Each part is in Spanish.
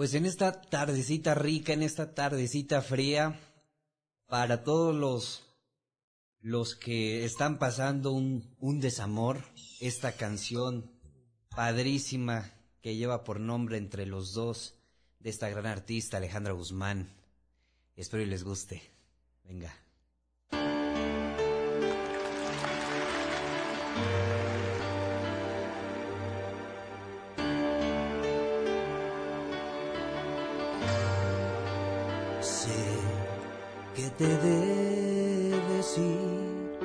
Pues en esta tardecita rica, en esta tardecita fría, para todos los los que están pasando un, un desamor, esta canción padrísima que lleva por nombre entre los dos de esta gran artista Alejandra Guzmán. Espero y les guste. Venga. Te debes ir,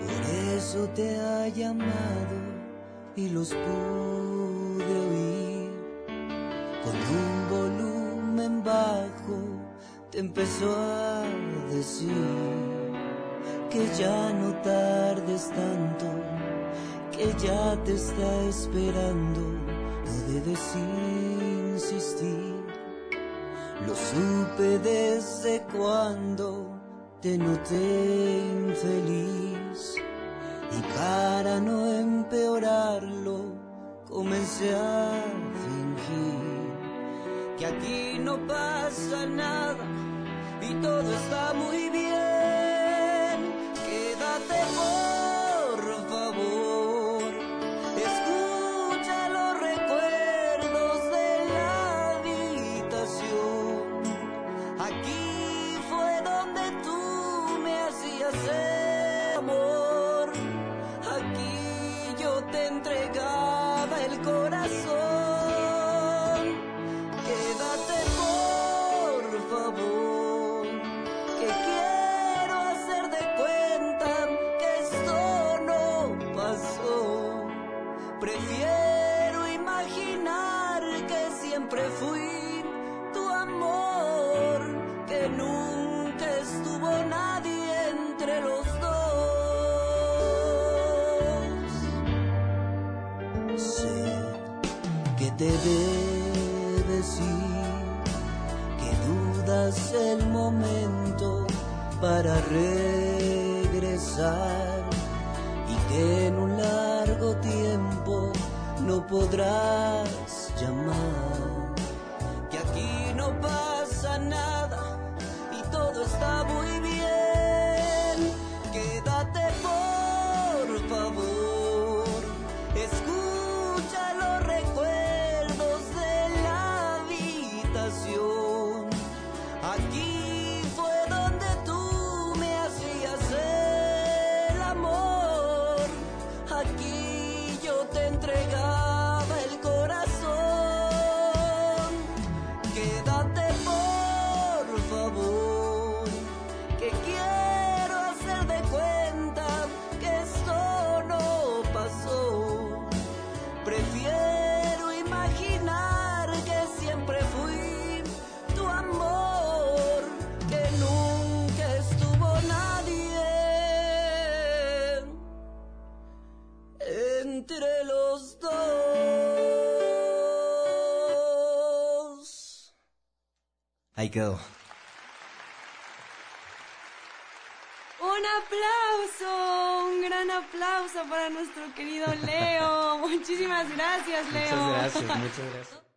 por eso te ha llamado y los pude oír. Con un volumen bajo te empezó a decir que ya no tardes tanto, que ya te está esperando, no debes insistir. Lo supe desde cuando te noté infeliz y para no empeorarlo comencé a fingir que aquí no pasa nada y todo está muy bien. Quédate amor. Aquí yo te entregaba el corazón. Quédate por favor, que quiero hacer de cuenta que esto no pasó. Prefiero imaginar que siempre fui que te debes ir, que dudas el momento para regresar y que en un largo tiempo no podrás llamar. Que aquí no pasa nada y todo está muy bien. Entre los dos. Ahí quedó. Un aplauso, un gran aplauso para nuestro querido Leo. Muchísimas gracias, Leo. Muchas gracias, muchas gracias.